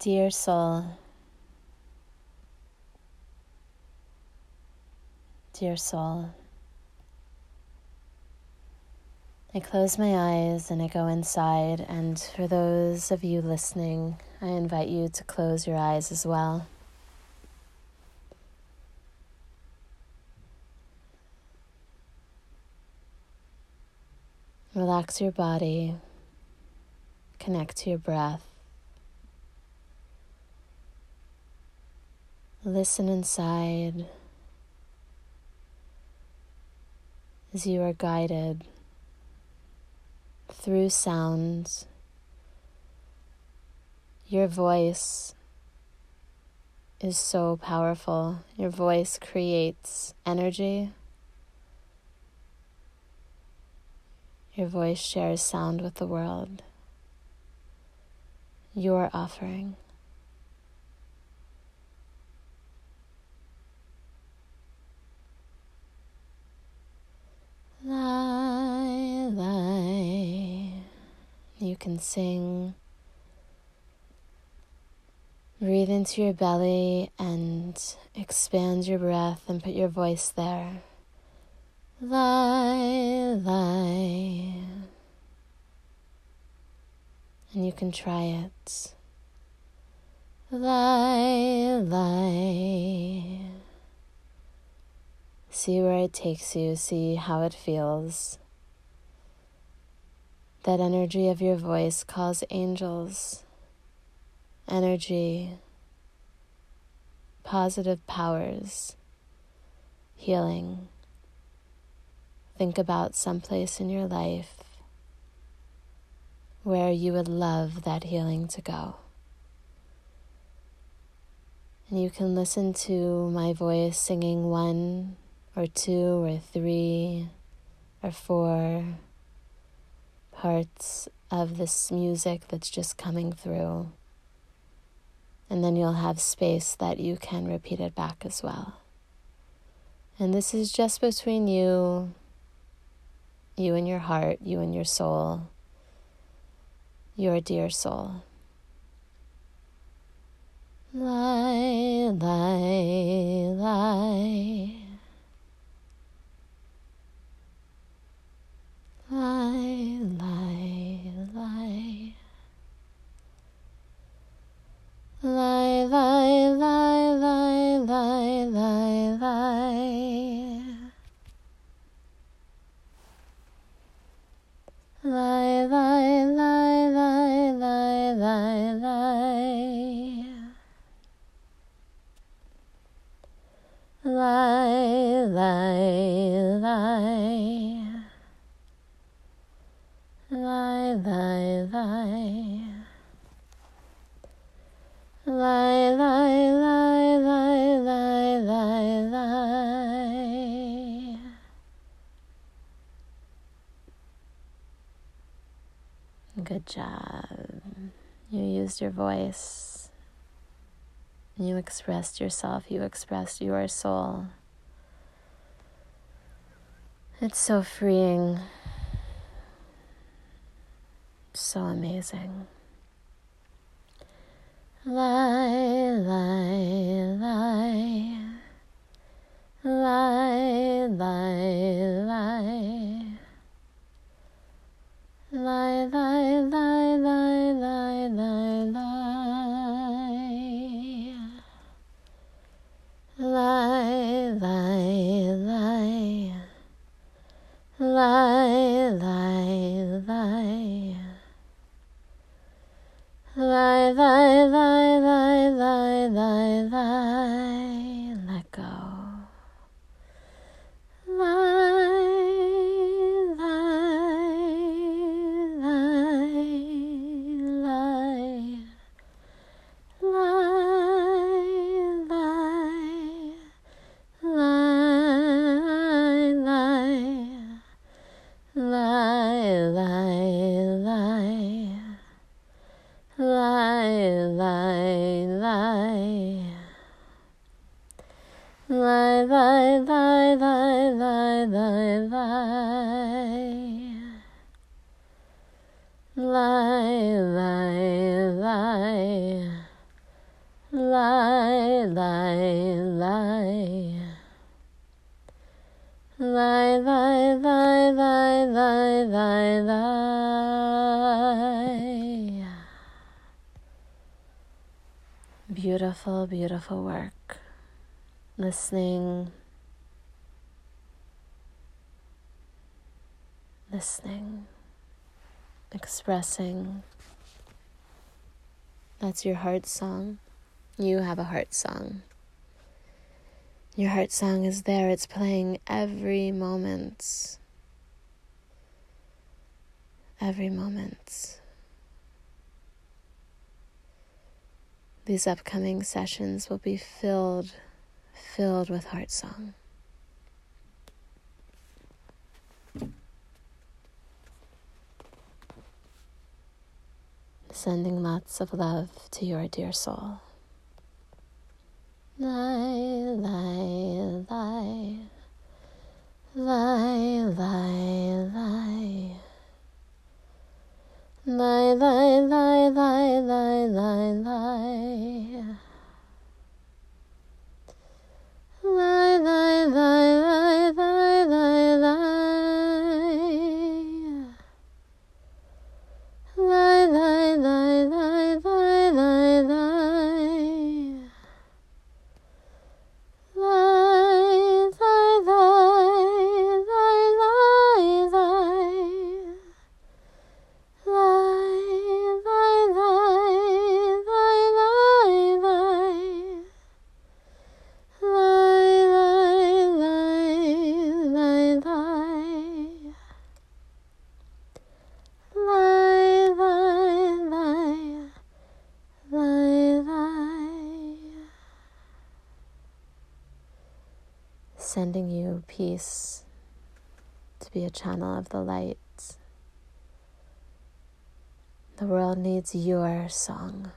Dear soul, dear soul, I close my eyes and I go inside, and for those of you listening, I invite you to close your eyes as well. Relax your body, connect to your breath. Listen inside as you are guided through sounds. Your voice is so powerful. Your voice creates energy. Your voice shares sound with the world. Your offering. Lie, lie. You can sing. Breathe into your belly and expand your breath and put your voice there. Lie, lie. And you can try it. Lie, lie. See where it takes you, see how it feels. That energy of your voice calls angels, energy, positive powers, healing. Think about someplace in your life where you would love that healing to go. And you can listen to my voice singing one or two or three or four parts of this music that's just coming through. And then you'll have space that you can repeat it back as well. And this is just between you you and your heart, you and your soul, your dear soul. Lie, lie, lie. Lie, lie, Lie, lie, lie. Lie, lie, lie, lie, lie, lie. Good job. You used your voice. You expressed yourself. You expressed your soul. It's so freeing. So amazing. Lie, lie, lie. Lie, lie, Lie, lie, lie, lie, lie, lie, lie. Lie, lie, lie. Lie, lie, lie. Lie, lie, lie, lie, lie, lie, lie. Beautiful, beautiful work. Listening, listening, expressing. That's your heart song. You have a heart song. Your heart song is there, it's playing every moment. Every moment. These upcoming sessions will be filled, filled with heart song. Sending lots of love to your dear soul. Lie, lie, lie. Lie, lie, lie. Sending you peace to be a channel of the light. The world needs your song.